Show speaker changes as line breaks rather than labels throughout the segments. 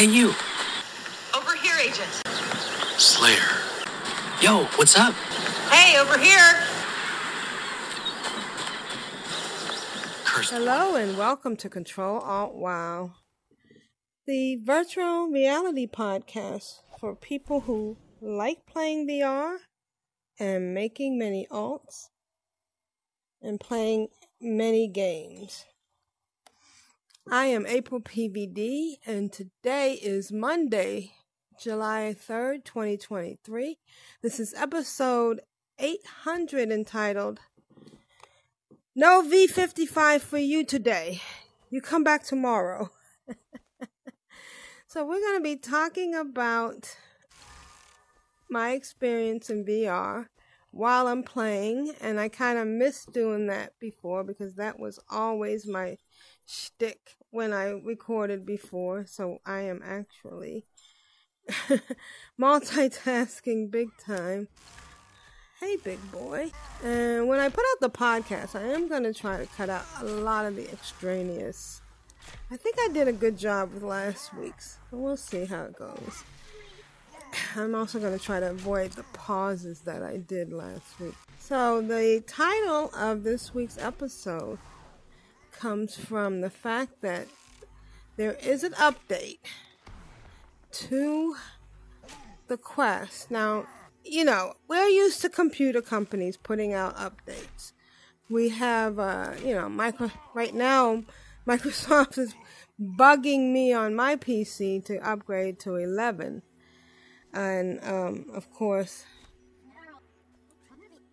Hey, you.
Over here, Agent.
Slayer. Yo, what's up?
Hey, over here.
Curse.
Hello and welcome to Control Alt Wow, the virtual reality podcast for people who like playing VR and making many alts and playing many games. I am April PVD and today is Monday, July 3rd, 2023. This is episode 800 entitled No V55 for you today. You come back tomorrow. so, we're going to be talking about my experience in VR while I'm playing, and I kind of missed doing that before because that was always my shtick when I recorded before. So, I am actually multitasking big time. Hey, big boy. And when I put out the podcast, I am going to try to cut out a lot of the extraneous. I think I did a good job with last week's. We'll see how it goes. I'm also going to try to avoid the pauses that I did last week. So, the title of this week's episode comes from the fact that there is an update to the Quest. Now, you know, we're used to computer companies putting out updates. We have, uh, you know, micro right now. Microsoft is bugging me on my PC to upgrade to 11, and um, of course,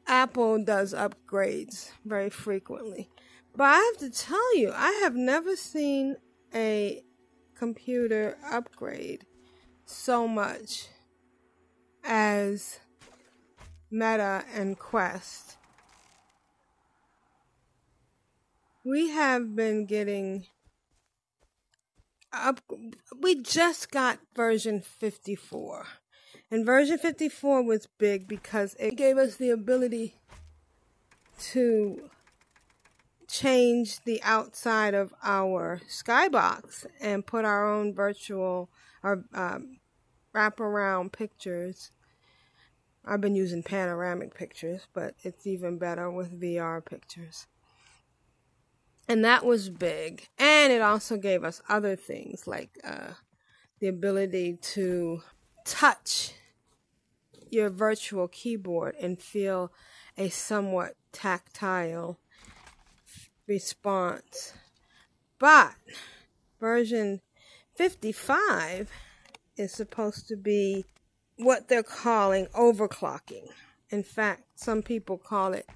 Apple does upgrades very frequently. But I have to tell you, I have never seen a computer upgrade so much as Meta and Quest. We have been getting up we just got version 54. And version 54 was big because it gave us the ability to change the outside of our skybox and put our own virtual or um, wraparound pictures. I've been using panoramic pictures, but it's even better with VR pictures. And that was big. And it also gave us other things like uh, the ability to touch your virtual keyboard and feel a somewhat tactile response. But version 55 is supposed to be what they're calling overclocking. In fact, some people call it,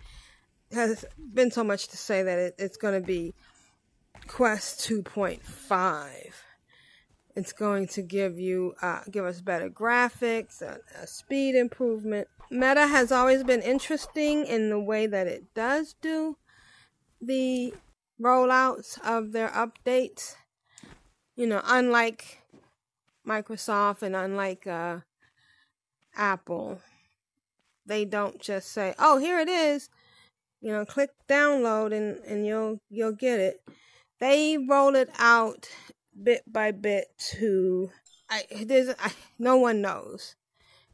has been so much to say that it, it's going to be Quest 2.5. It's going to give you, uh, give us better graphics, a, a speed improvement. Meta has always been interesting in the way that it does do the rollouts of their updates. You know, unlike Microsoft and unlike uh, Apple, they don't just say, "Oh, here it is." You know, click download and and you'll you'll get it. They roll it out bit by bit to I there's I, no one knows.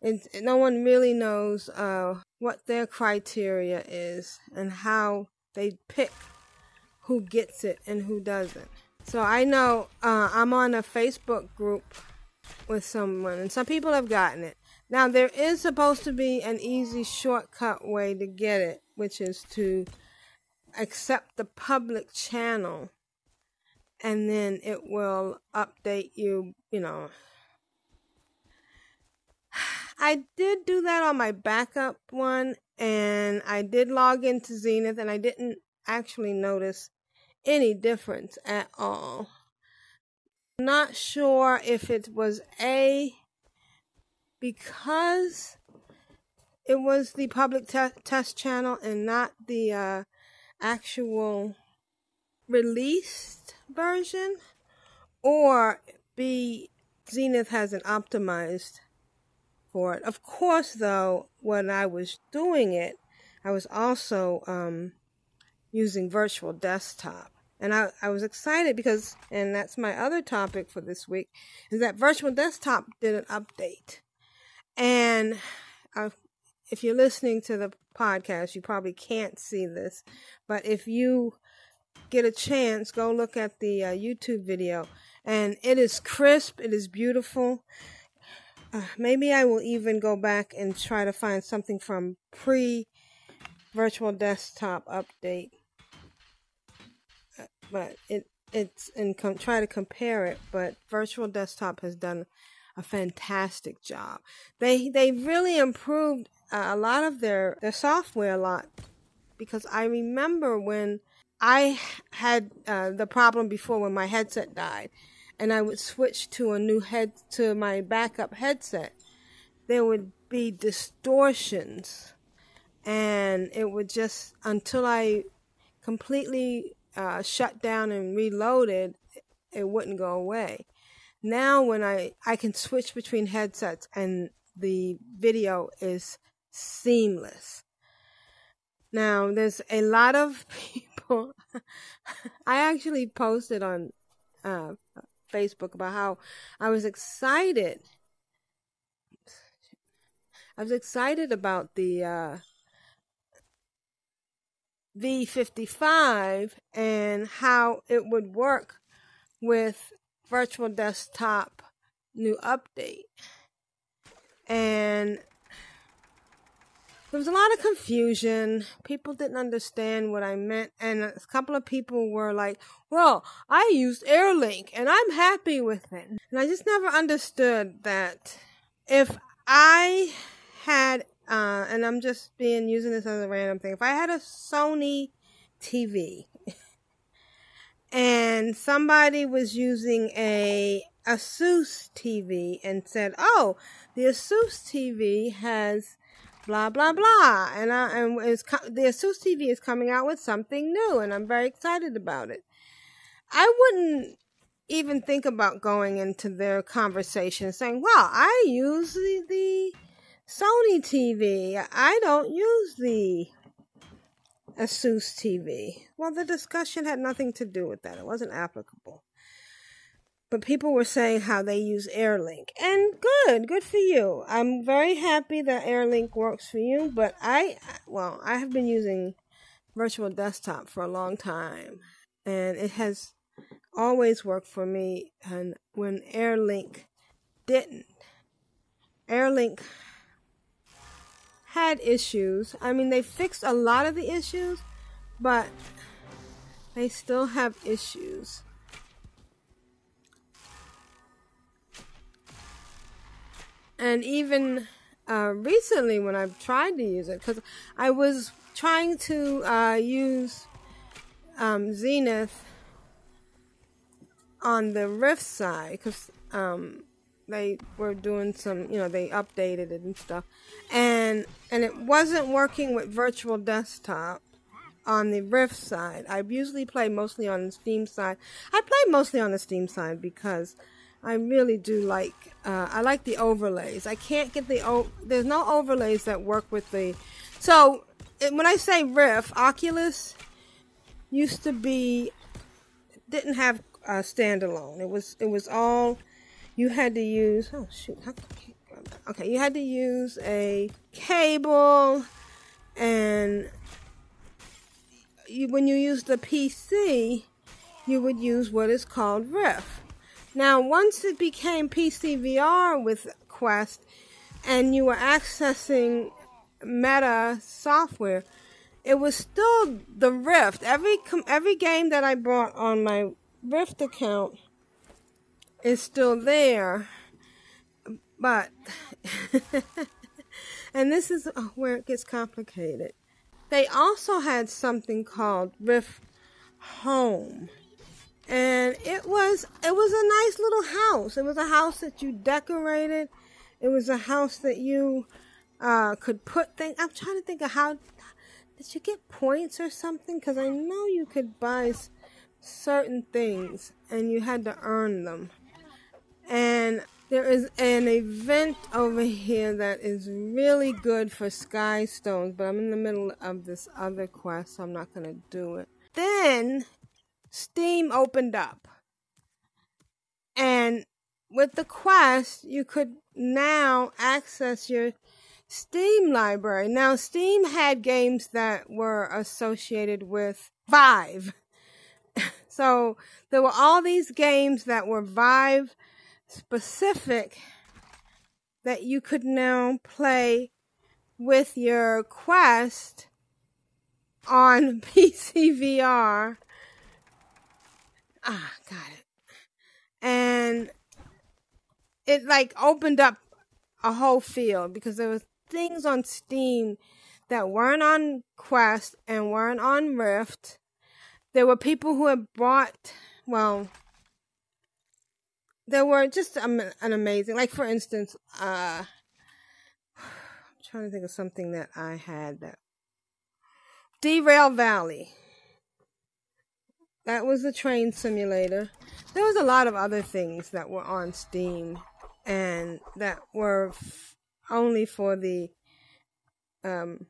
It's, no one really knows uh, what their criteria is and how they pick who gets it and who doesn't. So I know uh, I'm on a Facebook group with someone, and some people have gotten it. Now, there is supposed to be an easy shortcut way to get it, which is to accept the public channel, and then it will update you, you know. I did do that on my backup one, and I did log into Zenith, and I didn't actually notice any difference at all. Not sure if it was A, because it was the public te- test channel and not the uh, actual released version, or B, Zenith hasn't optimized Of course, though, when I was doing it, I was also um, using virtual desktop. And I, I was excited because, and that's my other topic for this week, is that Virtual Desktop did an update. And I, if you're listening to the podcast, you probably can't see this, but if you get a chance, go look at the uh, YouTube video. And it is crisp, it is beautiful. Uh, maybe I will even go back and try to find something from pre virtual desktop update. Uh, but it it's and com- try to compare it. But virtual desktop has done a fantastic job. They they really improved uh, a lot of their their software a lot because I remember when I had uh, the problem before when my headset died, and I would switch to a new head to my backup headset. There would be distortions, and it would just until I completely uh, shut down and reloaded, it wouldn't go away. Now, when I I can switch between headsets and the video is seamless. Now, there's a lot of people. I actually posted on uh, Facebook about how I was excited. I was excited about the uh, V55 and how it would work with Virtual Desktop new update. And there was a lot of confusion. People didn't understand what I meant. And a couple of people were like, well, I used AirLink and I'm happy with it. And I just never understood that if I had, uh, and I'm just being using this as a random thing, if I had a Sony TV and somebody was using a Asus TV and said, oh, the Asus TV has blah blah blah and I, and it's the Asus TV is coming out with something new and I'm very excited about it. I wouldn't even think about going into their conversation saying, "Well, I use the, the Sony TV. I don't use the Asus TV." Well, the discussion had nothing to do with that. It wasn't applicable but people were saying how they use AirLink. And good, good for you. I'm very happy that AirLink works for you, but I, well, I have been using virtual desktop for a long time, and it has always worked for me. And when AirLink didn't, AirLink had issues. I mean, they fixed a lot of the issues, but they still have issues. And even uh, recently when I've tried to use it, because I was trying to uh, use um, Zenith on the Rift side, because um, they were doing some, you know, they updated it and stuff, and and it wasn't working with Virtual Desktop on the Rift side. I usually play mostly on the Steam side. I play mostly on the Steam side because I really do like. Uh, I like the overlays. I can't get the o- there's no overlays that work with the. So it, when I say Rift, Oculus used to be didn't have a standalone. It was it was all you had to use. Oh shoot! Okay, you had to use a cable, and you, when you use the PC, you would use what is called Rift. Now, once it became PCVR with Quest and you were accessing Meta software, it was still the Rift. Every every game that I bought on my Rift account is still there. But and this is oh, where it gets complicated. They also had something called Rift Home and it was it was a nice little house. It was a house that you decorated. It was a house that you uh, could put things. I'm trying to think of how did you get points or something? Because I know you could buy certain things and you had to earn them. And there is an event over here that is really good for sky stones, but I'm in the middle of this other quest, so I'm not going to do it. Then Steam opened up. And with the Quest, you could now access your Steam library. Now, Steam had games that were associated with Vive. so there were all these games that were Vive specific that you could now play with your Quest on PCVR. Ah, got it. And it like opened up a whole field because there was things on Steam that weren't on Quest and weren't on Rift. There were people who had bought, well, there were just an amazing, like for instance, uh, I'm trying to think of something that I had that Derail Valley. That was the train simulator. There was a lot of other things that were on Steam and that were f- only for the um,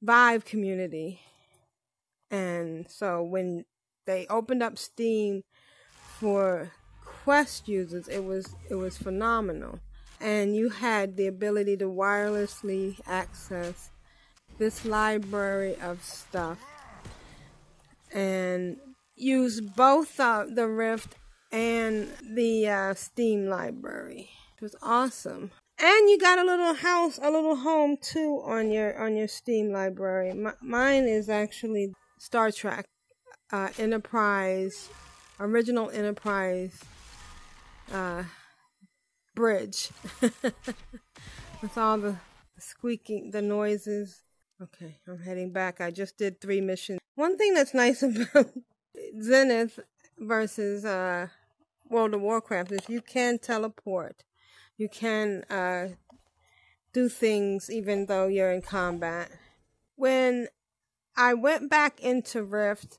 Vive community. And so when they opened up Steam for Quest users, it was it was phenomenal. And you had the ability to wirelessly access this library of stuff and use both uh, the Rift and the uh, Steam library. It was awesome. And you got a little house, a little home too on your on your Steam library. M- mine is actually Star Trek uh, Enterprise, original Enterprise uh, bridge with all the squeaking, the noises. Okay, I'm heading back. I just did three missions. One thing that's nice about Zenith versus uh, World of Warcraft is you can teleport. You can uh, do things even though you're in combat. When I went back into Rift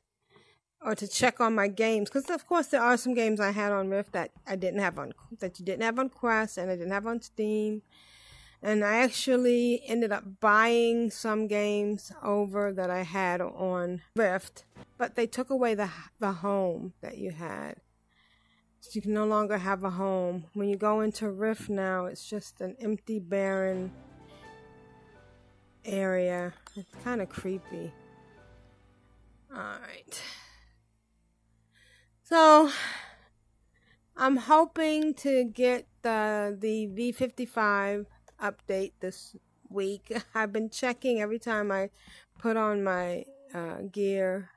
or to check on my games, because of course there are some games I had on Rift that I didn't have on that you didn't have on Quest and I didn't have on Steam. And I actually ended up buying some games over that I had on Rift, but they took away the the home that you had. So you can no longer have a home. When you go into Rift now, it's just an empty, barren area. It's kind of creepy. Alright. So, I'm hoping to get the, the V55 update this week. I've been checking every time I put on my uh, gear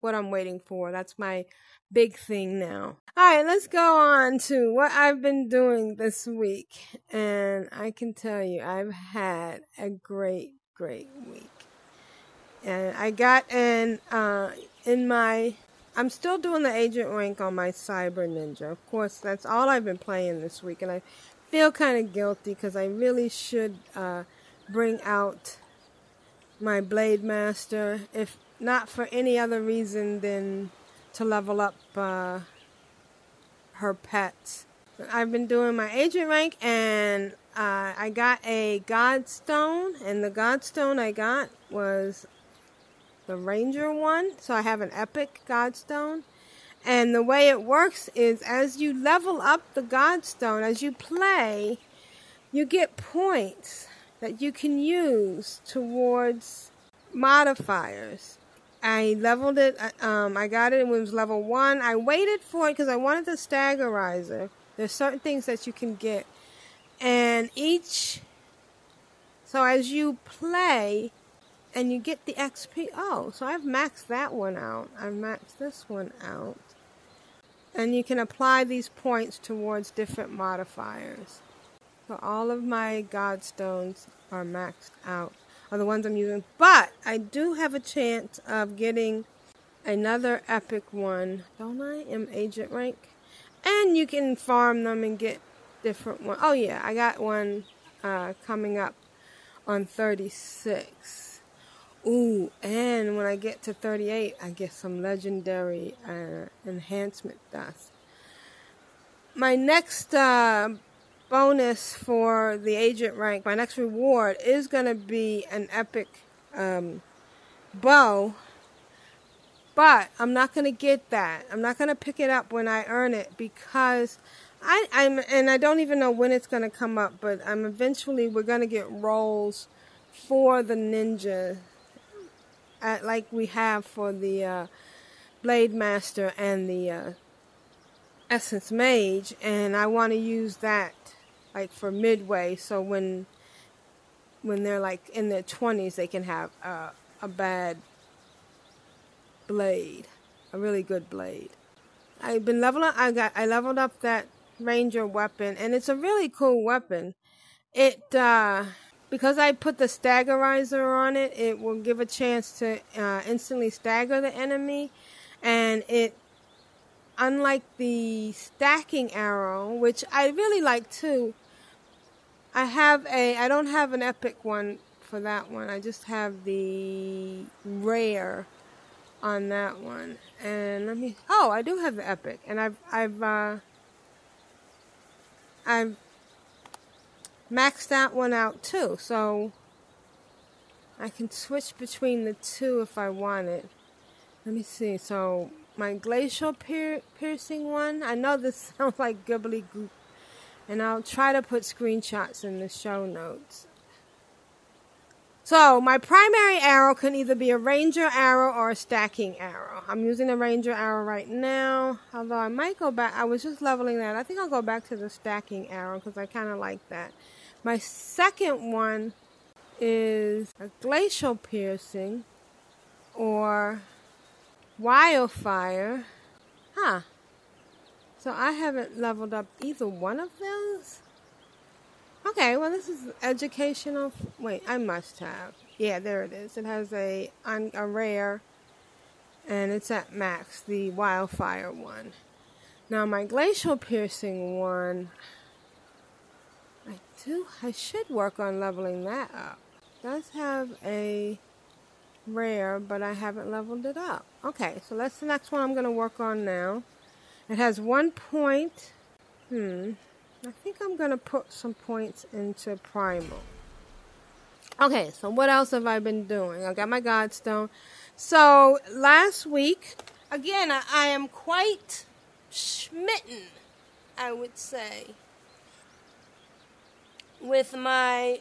what I'm waiting for. That's my big thing now. All right, let's go on to what I've been doing this week. And I can tell you, I've had a great, great week. And I got in, uh, in my, I'm still doing the agent rank on my Cyber Ninja. Of course, that's all I've been playing this week. And I feel kind of guilty because I really should, uh, bring out my Blade Master, if not for any other reason than to level up uh, her pets. I've been doing my agent rank and uh, I got a Godstone, and the Godstone I got was the Ranger one. So I have an Epic Godstone. And the way it works is as you level up the Godstone, as you play, you get points that you can use towards modifiers. I leveled it. Uh, um, I got it. It was level one. I waited for it because I wanted the staggerizer. There's certain things that you can get, and each. So as you play, and you get the XP. Oh, so I've maxed that one out. I've maxed this one out, and you can apply these points towards different modifiers. So all of my Godstones are maxed out are the ones I'm using. But I do have a chance of getting another epic one, don't I? Am agent rank. And you can farm them and get different ones. Oh yeah, I got one uh, coming up on 36. Ooh, and when I get to 38, I get some legendary uh, enhancement dust. My next uh, bonus for the agent rank, my next reward is going to be an epic um, bow. But I'm not going to get that. I'm not going to pick it up when I earn it because I, I'm, and I don't even know when it's going to come up, but I'm eventually, we're going to get rolls for the ninja like we have for the uh, Blade Master and the uh, Essence Mage, and I want to use that like for midway, so when when they're like in their 20s, they can have uh, a bad blade, a really good blade. I've been leveling. I got I leveled up that ranger weapon, and it's a really cool weapon. It uh, because I put the staggerizer on it, it will give a chance to uh, instantly stagger the enemy, and it unlike the stacking arrow, which I really like too. I have a I don't have an epic one for that one. I just have the rare on that one. And let me Oh, I do have the epic. And I've I've uh I've maxed that one out too. So I can switch between the two if I want it. Let me see. So my glacial pier- piercing one. I know this sounds like gibbly goop, and I'll try to put screenshots in the show notes. So my primary arrow can either be a ranger arrow or a stacking arrow. I'm using a ranger arrow right now, although I might go back. I was just leveling that. I think I'll go back to the stacking arrow because I kind of like that. My second one is a glacial piercing or wildfire. Huh. So I haven't leveled up either one of those? Okay, well, this is educational. Wait, I must have. Yeah, there it is. It has a, a rare, and it's at max, the wildfire one. Now, my glacial piercing one, I should work on leveling that up. It does have a rare, but I haven't leveled it up. Okay, so that's the next one I'm going to work on now. It has one point. Hmm. I think I'm going to put some points into Primal. Okay, so what else have I been doing? I got my Godstone. So last week, again, I, I am quite smitten, I would say, with my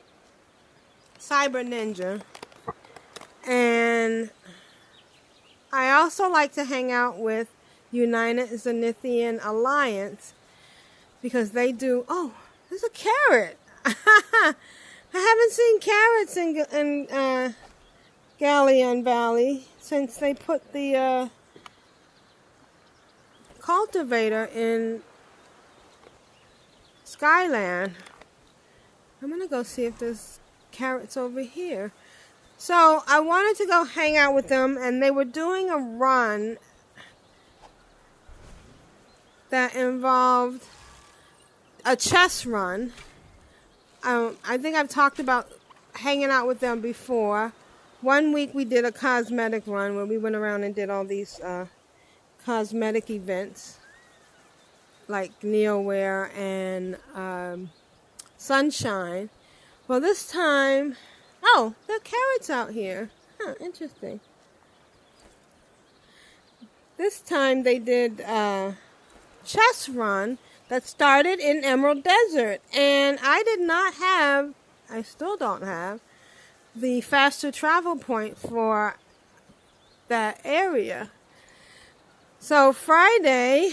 Cyber Ninja. And I also like to hang out with United Zenithian Alliance because they do. Oh, there's a carrot. I haven't seen carrots in in uh, Galleon Valley since they put the uh, cultivator in Skyland. I'm gonna go see if there's carrots over here. So I wanted to go hang out with them, and they were doing a run that involved a chess run. Um, I think I've talked about hanging out with them before. One week we did a cosmetic run where we went around and did all these uh, cosmetic events like Neoware and um, Sunshine. Well, this time, oh, there are carrots out here. Huh, interesting. This time they did uh, chess run that started in Emerald Desert. And I did not have, I still don't have, the faster travel point for that area. So Friday,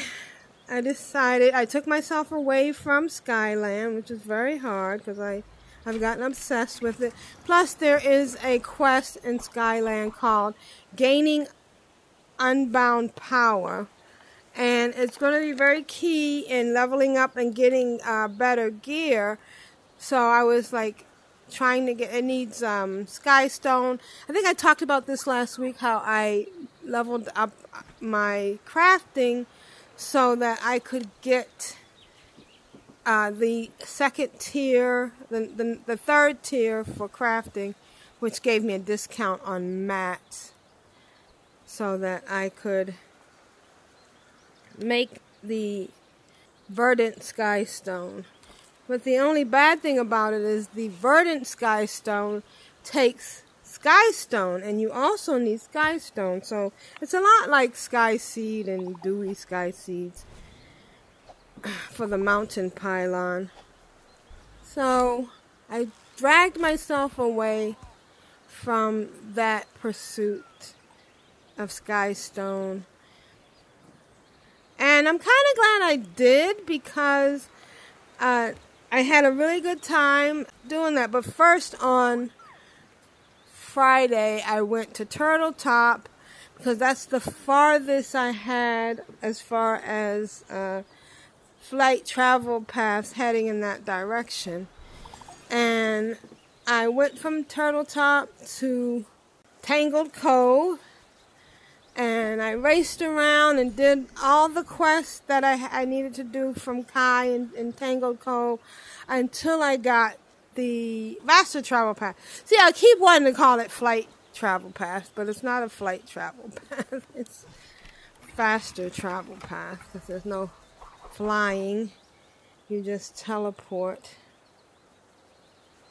I decided, I took myself away from Skyland, which is very hard because I, I've gotten obsessed with it. Plus, there is a quest in Skyland called Gaining Unbound Power and it's going to be very key in leveling up and getting uh, better gear. So I was like trying to get it needs um, Skystone. I think I talked about this last week how I leveled up my crafting so that I could get uh, the second tier, the, the the third tier for crafting, which gave me a discount on mats, so that I could make the verdant sky stone. But the only bad thing about it is the verdant sky stone takes Sky Stone, and you also need Sky Stone. So it's a lot like Sky Seed and Dewy Sky Seeds for the mountain pylon. So I dragged myself away from that pursuit of Sky Stone. And I'm kind of glad I did because uh, I had a really good time doing that. But first on Friday, I went to Turtle Top because that's the farthest I had as far as uh, flight travel paths heading in that direction. And I went from Turtle Top to Tangled Cove and I raced around and did all the quests that I, I needed to do from Kai and, and Tangled Cove until I got the Faster Travel Path. See, I keep wanting to call it Flight Travel Path, but it's not a Flight Travel Path. It's Faster Travel Path because there's no flying. You just teleport.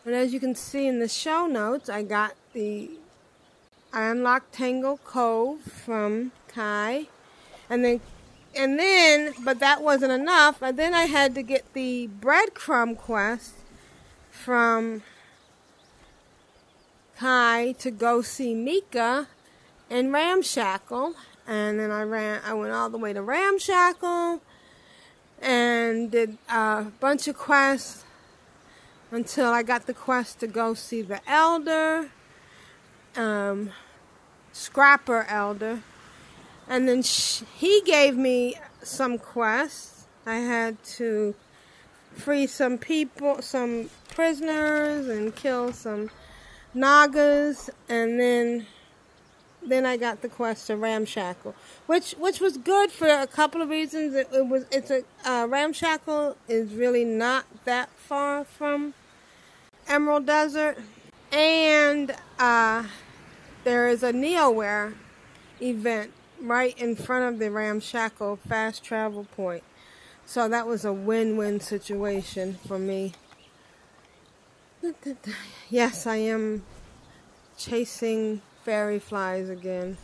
And as you can see in the show notes, I got the I unlocked Tangle Cove from Kai, and then and then, but that wasn't enough. And then I had to get the breadcrumb quest from Kai to go see Mika in Ramshackle, and then I ran. I went all the way to Ramshackle and did a bunch of quests until I got the quest to go see the Elder um, Scrapper Elder. And then sh- he gave me some quests. I had to free some people, some prisoners, and kill some Nagas, and then then I got the quest to Ramshackle, which which was good for a couple of reasons. It, it was it's a uh, Ramshackle is really not that far from Emerald Desert, and uh, there is a Neoware event right in front of the Ramshackle fast travel point. So that was a win-win situation for me. Yes, I am chasing fairy flies again.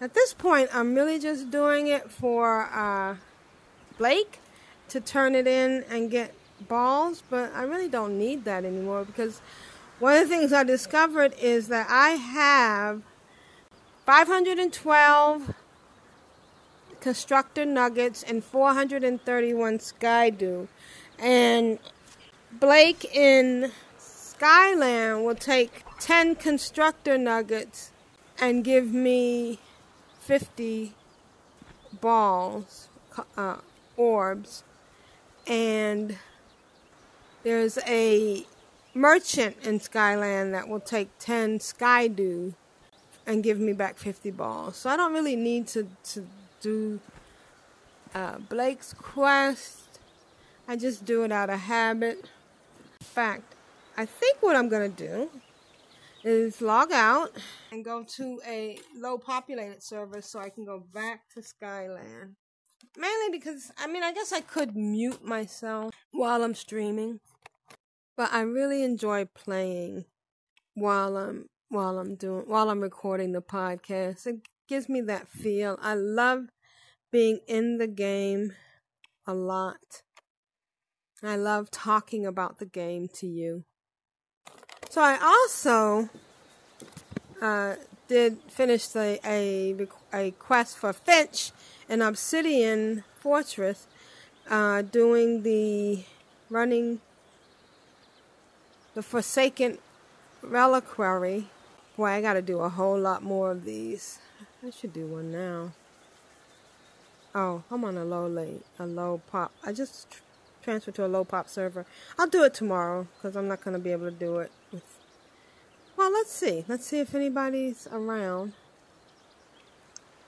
At this point, I'm really just doing it for uh, Blake to turn it in and get balls, but I really don't need that anymore because one of the things I discovered is that I have 512 constructor nuggets and 431 skydew. And Blake in Skyland will take 10 constructor nuggets and give me 50 balls, uh, orbs. And there's a merchant in Skyland that will take 10 Skydew and give me back 50 balls. So I don't really need to, to do uh, Blake's quest. I just do it out of habit. In fact, I think what I'm going to do is log out and go to a low populated server so I can go back to Skyland. Mainly because, I mean, I guess I could mute myself while I'm streaming. But I really enjoy playing while I'm while I'm doing while I'm recording the podcast. It gives me that feel. I love being in the game a lot. I love talking about the game to you. So I also uh, did finish the, a a quest for Finch in Obsidian Fortress, uh, doing the running the Forsaken Reliquary. Boy, I gotta do a whole lot more of these. I should do one now. Oh, I'm on a low late, a low pop. I just tr- transferred to a low pop server. I'll do it tomorrow because I'm not gonna be able to do it. Well, let's see. Let's see if anybody's around.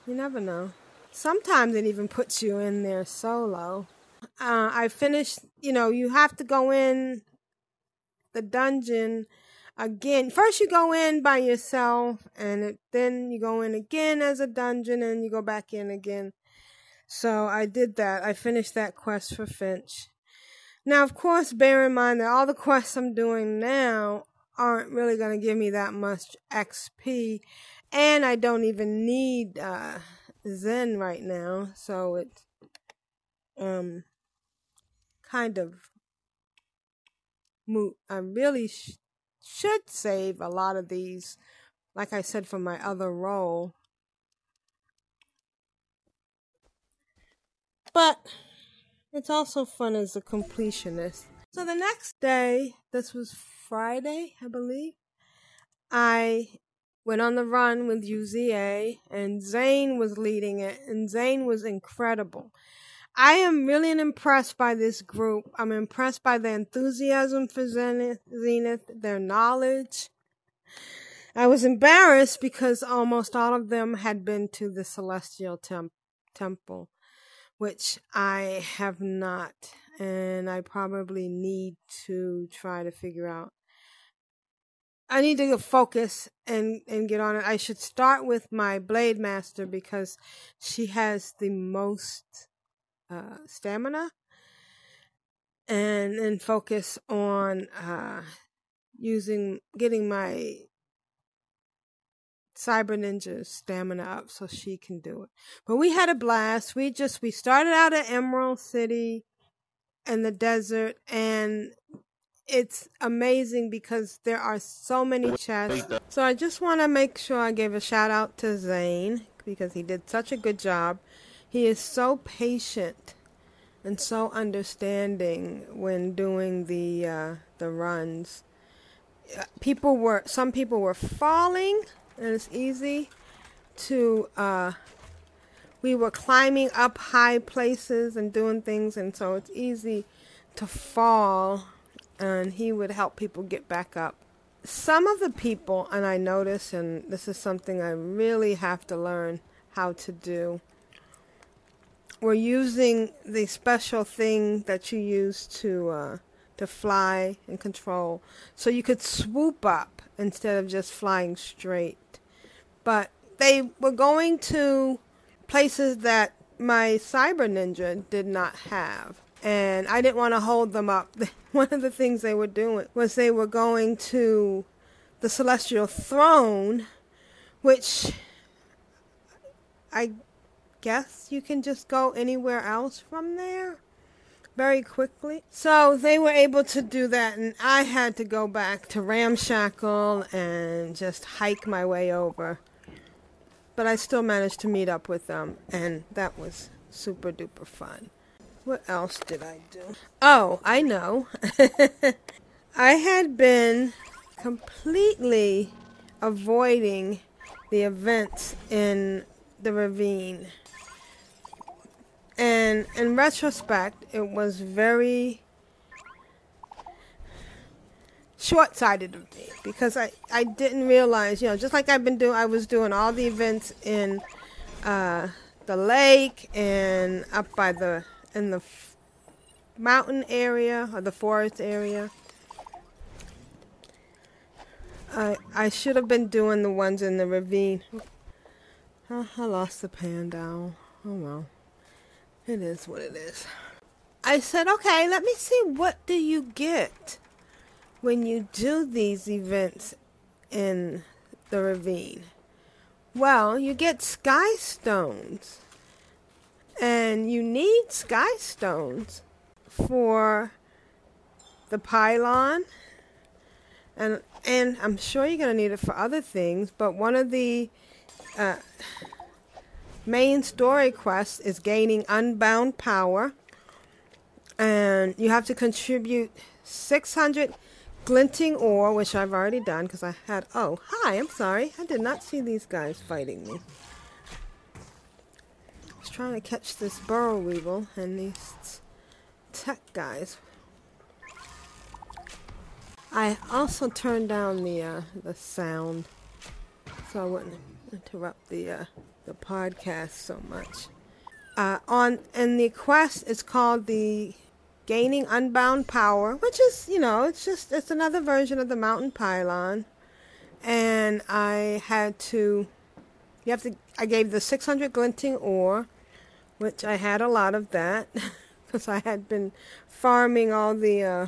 You never know. Sometimes it even puts you in there solo. Uh, I finished. You know, you have to go in the dungeon again. First, you go in by yourself, and it, then you go in again as a dungeon, and you go back in again. So I did that. I finished that quest for Finch. Now, of course, bear in mind that all the quests I'm doing now aren't really going to give me that much XP, and I don't even need uh, Zen right now, so it's um kind of moot. I really should save a lot of these, like I said, for my other role. But it's also fun as a completionist. So the next day, this was Friday, I believe, I went on the run with UZA and Zane was leading it and Zane was incredible. I am really impressed by this group. I'm impressed by their enthusiasm for Zenith, their knowledge. I was embarrassed because almost all of them had been to the Celestial temp- Temple, which I have not, and I probably need to try to figure out. I need to focus and and get on it. I should start with my Blade Master because she has the most uh, stamina and then focus on uh, using getting my cyber ninja stamina up so she can do it. But we had a blast. We just we started out at emerald city in the desert and it's amazing because there are so many chests. so i just want to make sure i give a shout out to zane because he did such a good job he is so patient and so understanding when doing the uh, the runs. People were some people were falling, and it's easy to. Uh, we were climbing up high places and doing things, and so it's easy to fall. And he would help people get back up. Some of the people, and I notice, and this is something I really have to learn how to do we're using the special thing that you use to uh, to fly and control. So you could swoop up instead of just flying straight. But they were going to places that my cyber ninja did not have. And I didn't want to hold them up. One of the things they were doing was they were going to the celestial throne, which I guess you can just go anywhere else from there very quickly. So they were able to do that, and I had to go back to Ramshackle and just hike my way over. But I still managed to meet up with them, and that was super duper fun. What else did I do? Oh, I know. I had been completely avoiding the events in the ravine and in retrospect, it was very short sighted of me because I, I didn't realize, you know, just like I've been doing, I was doing all the events in uh, the lake and up by the, in the f- mountain area or the forest area. I, I should have been doing the ones in the ravine. Oh, I lost the pan down. Oh well. It is what it is. I said, okay, let me see what do you get when you do these events in the ravine. Well, you get sky stones. And you need sky stones for the pylon. And and I'm sure you're going to need it for other things, but one of the uh, main story quest is gaining unbound power. And you have to contribute 600 glinting ore, which I've already done because I had. Oh, hi, I'm sorry. I did not see these guys fighting me. I was trying to catch this burrow weevil and these tech guys. I also turned down the uh, the sound so I wouldn't interrupt the uh, the podcast so much. Uh, on and the quest is called the Gaining Unbound Power, which is you know it's just it's another version of the Mountain Pylon, and I had to you have to I gave the 600 glinting ore, which I had a lot of that because I had been farming all the uh,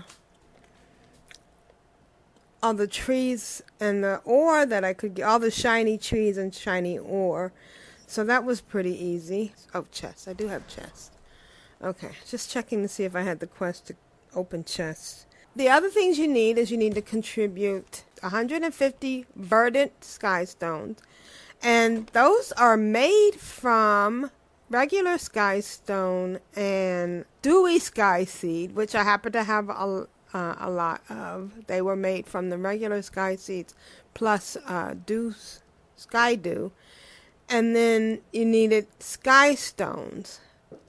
all the trees and the ore that I could get, all the shiny trees and shiny ore. So that was pretty easy. Oh, chest. I do have chest. Okay, just checking to see if I had the quest to open chest. The other things you need is you need to contribute 150 verdant sky stones. And those are made from regular sky stone and dewy sky seed, which I happen to have a, uh, a lot of. They were made from the regular sky seeds plus uh, dew, sky dew. And then you needed sky stones.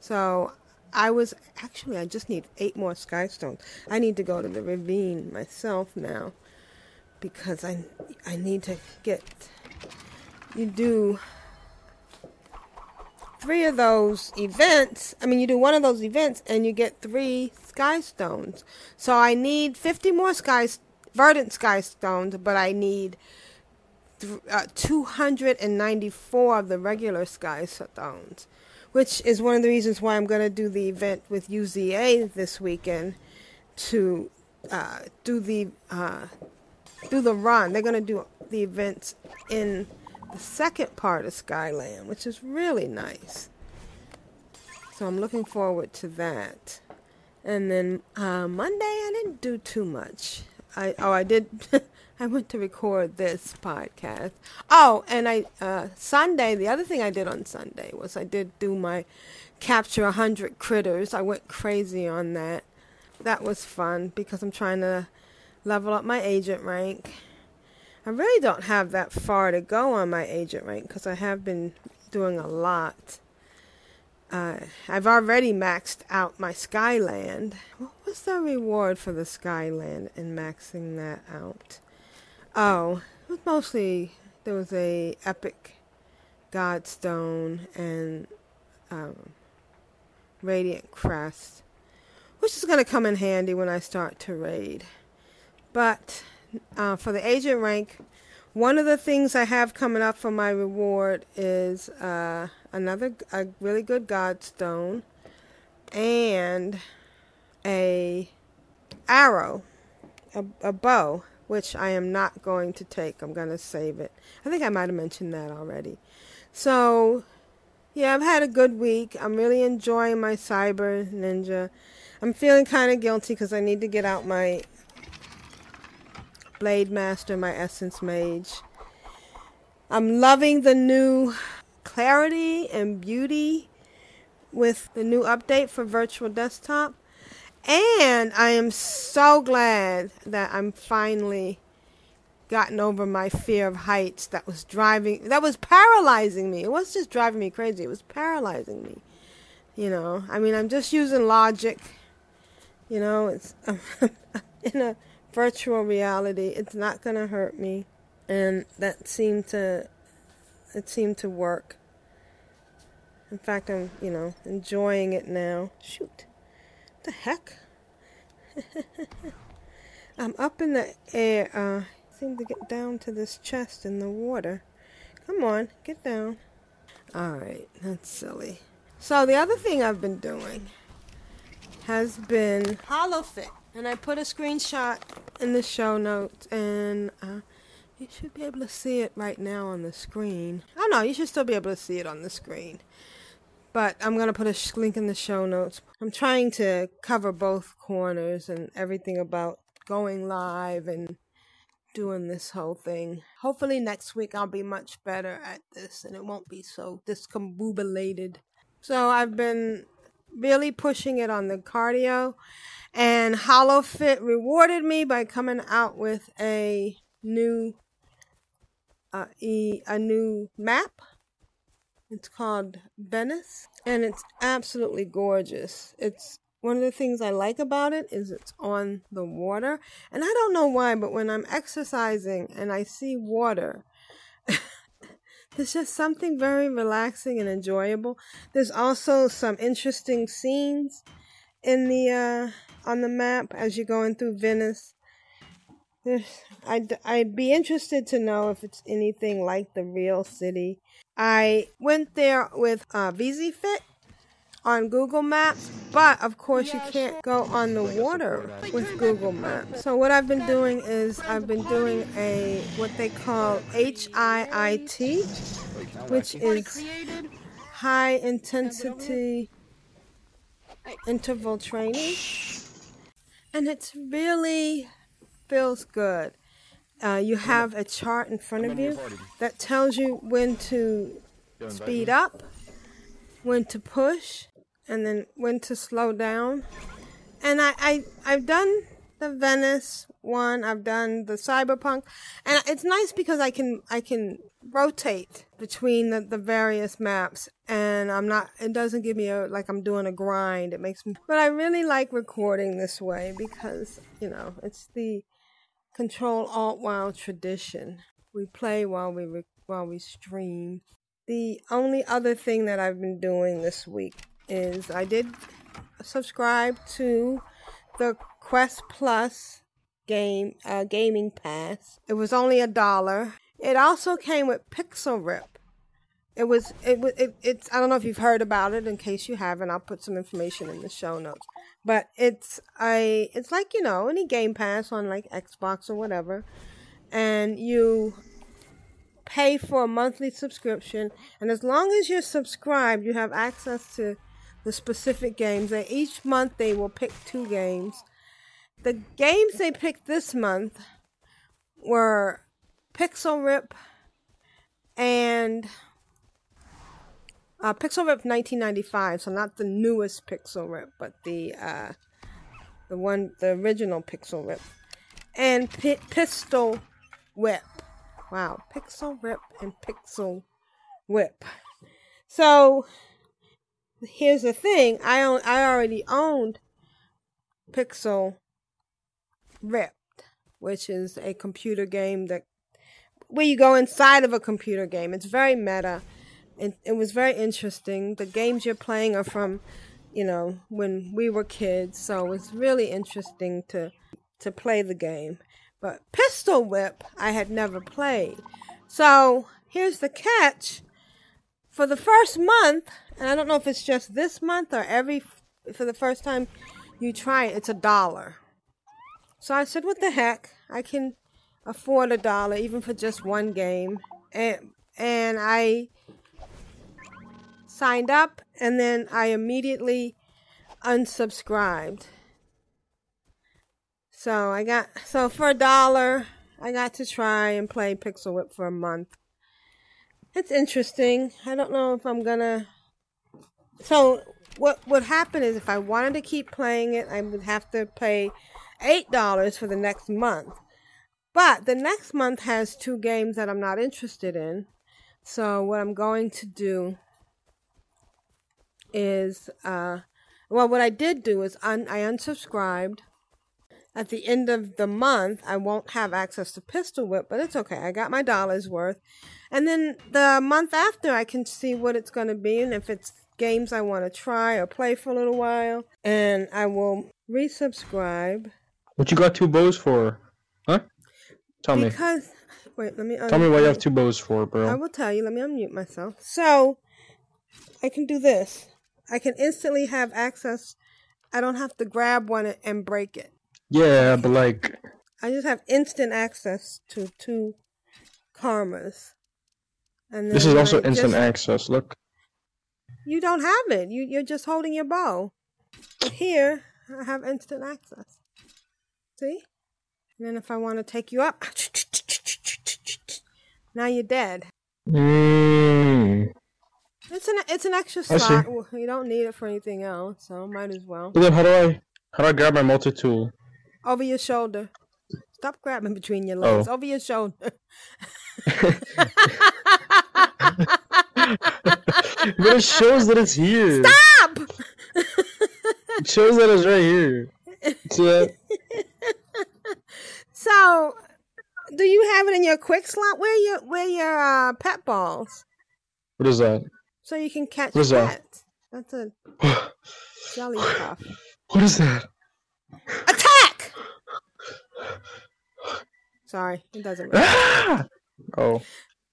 So I was actually, I just need eight more sky stones. I need to go to the ravine myself now because I, I need to get, you do three of those events. I mean, you do one of those events and you get three sky stones. So I need 50 more sky, verdant sky stones, but I need th- uh, 294 of the regular sky stones, which is one of the reasons why I'm going to do the event with UZA this weekend to uh, do the uh, do the run. They're going to do the events in the second part of Skyland, which is really nice. So I'm looking forward to that. And then uh, Monday, I didn't do too much. I oh, I did. I went to record this podcast. Oh, and I uh, Sunday. The other thing I did on Sunday was I did do my capture hundred critters. I went crazy on that. That was fun because I'm trying to level up my agent rank I really don't have that far to go on my agent rank because I have been doing a lot. Uh, I've already maxed out my Skyland. What was the reward for the Skyland in maxing that out? Oh, it was mostly there was a epic Godstone and um, Radiant Crest, which is going to come in handy when I start to raid. But uh, for the agent rank, one of the things I have coming up for my reward is uh, another a really good Godstone and a arrow, a, a bow, which I am not going to take. I'm going to save it. I think I might have mentioned that already. So, yeah, I've had a good week. I'm really enjoying my Cyber Ninja. I'm feeling kind of guilty because I need to get out my Blade Master, my Essence Mage. I'm loving the new clarity and beauty with the new update for Virtual Desktop. And I am so glad that I'm finally gotten over my fear of heights that was driving that was paralyzing me. It was just driving me crazy. It was paralyzing me. You know, I mean, I'm just using logic. You know, it's in a virtual reality. It's not going to hurt me. And that seemed to it seemed to work. In fact, I'm, you know, enjoying it now. Shoot. The heck? I'm up in the air. Uh, seem to get down to this chest in the water. Come on, get down. Alright, that's silly. So the other thing I've been doing has been HoloFit. And I put a screenshot in the show notes, and uh, you should be able to see it right now on the screen. Oh no, you should still be able to see it on the screen. But I'm going to put a link in the show notes. I'm trying to cover both corners and everything about going live and doing this whole thing. Hopefully next week I'll be much better at this and it won't be so discombobulated. So I've been really pushing it on the cardio and HoloFit rewarded me by coming out with a new uh, a new map. It's called Venice, and it's absolutely gorgeous. It's one of the things I like about it is it's on the water, and I don't know why, but when I'm exercising and I see water. There's just something very relaxing and enjoyable. There's also some interesting scenes in the uh, on the map as you're going through Venice. There's, I'd I'd be interested to know if it's anything like the real city. I went there with uh, VZfit on Google Maps, But of course, you can't go on the water with Google Maps. So what I've been doing is I've been doing a what they call HIIT, which is high intensity interval training, and it's really feels good. Uh, you have a chart in front of you that tells you when to speed up, when to push, and then when to slow down. And I, I I've done the Venice one, I've done the Cyberpunk, and it's nice because I can I can rotate between the, the various maps and I'm not it doesn't give me a like I'm doing a grind. It makes me but I really like recording this way because, you know, it's the control alt wow tradition. We play while we re- while we stream. The only other thing that I've been doing this week is I did subscribe to the Quest Plus game uh, gaming pass. It was only a dollar. It also came with Pixel Rip. It was it was it, it's I don't know if you've heard about it. In case you haven't, I'll put some information in the show notes. But it's a it's like you know any Game Pass on like Xbox or whatever, and you pay for a monthly subscription, and as long as you're subscribed, you have access to the specific games. And each month they will pick two games. The games they picked this month were Pixel Rip and uh, Pixel Rip 1995, so not the newest Pixel Rip, but the uh, the one, the original Pixel Rip, and P- Pistol Whip. Wow, Pixel Rip and Pixel Whip. So here's the thing: I own, I already owned Pixel Ripped, which is a computer game that where you go inside of a computer game. It's very meta. It, it was very interesting. The games you're playing are from, you know, when we were kids, so it's really interesting to to play the game. But Pistol Whip, I had never played. So here's the catch: for the first month, and I don't know if it's just this month or every for the first time you try it, it's a dollar. So I said, "What the heck? I can afford a dollar even for just one game." And and I signed up and then I immediately unsubscribed. So I got so for a dollar I got to try and play Pixel Whip for a month. It's interesting. I don't know if I'm gonna so what would happen is if I wanted to keep playing it I would have to pay eight dollars for the next month. But the next month has two games that I'm not interested in. So what I'm going to do is uh well what I did do is un- I unsubscribed. At the end of the month, I won't have access to Pistol Whip, but it's okay. I got my dollars worth. And then the month after, I can see what it's going to be and if it's games I want to try or play for a little while. And I will resubscribe.
What you got two bows for? Huh? Tell me.
Because, wait, let me.
Tell me what you have two bows for, bro.
I will tell you. Let me unmute myself. So, I can do this. I can instantly have access. I don't have to grab one and break it.
Yeah, but like,
I just have instant access to two karmas. And
this is also
I
instant
just-
access. Look.
You don't have it. You you're just holding your bow. But here I have instant access. See? And then if I want to take you up, now you're dead.
Mm.
It's an it's an extra slot. You don't need it for anything else, so might as well.
But then how do I how do I grab my multi tool?
Over your shoulder. Stop grabbing between your
Oh.
legs. Over your shoulder.
but it shows that it's here.
Stop!
It shows that it's right here. See that?
So, do you have it in your quick slot? Where your where your uh, pet balls?
What is that?
So you can catch
is that?
That's a jelly puff.
What is that?
Attack! Sorry, it doesn't matter.
Ah! Oh,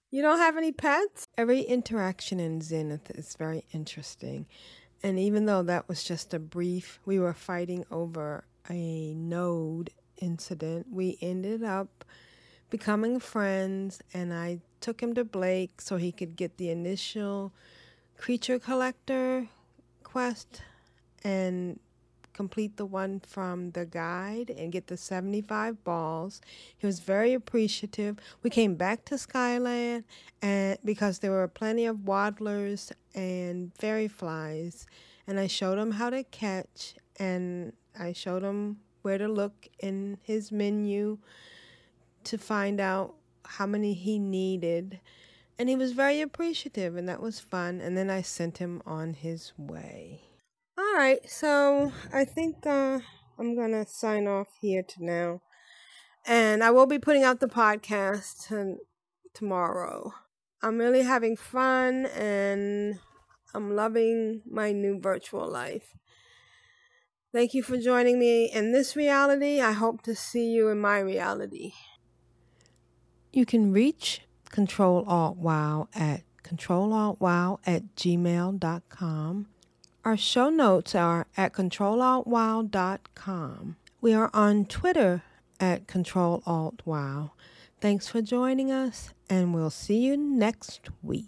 You don't have any pets? Every interaction in Zenith is very interesting. And even though that was just a brief, we were fighting over a node incident, we ended up becoming friends, and I took him to Blake so he could get the initial creature collector quest and complete the one from the guide and get the 75 balls. He was very appreciative. We came back to Skyland and because there were plenty of waddlers and fairy flies and I showed him how to catch and I showed him where to look in his menu to find out how many he needed. And he was very appreciative, and that was fun. And then I sent him on his way. All right, so I think uh, I'm going to sign off here to now. And I will be putting out the podcast t- tomorrow. I'm really having fun and I'm loving my new virtual life. Thank you for joining me in this reality. I hope to see you in my reality. You can reach Control Alt Wow at controlaltwow at gmail.com. Our show notes are at controlaltwow.com. We are on Twitter at Control Alt Wow. Thanks for joining us, and we'll see you next week.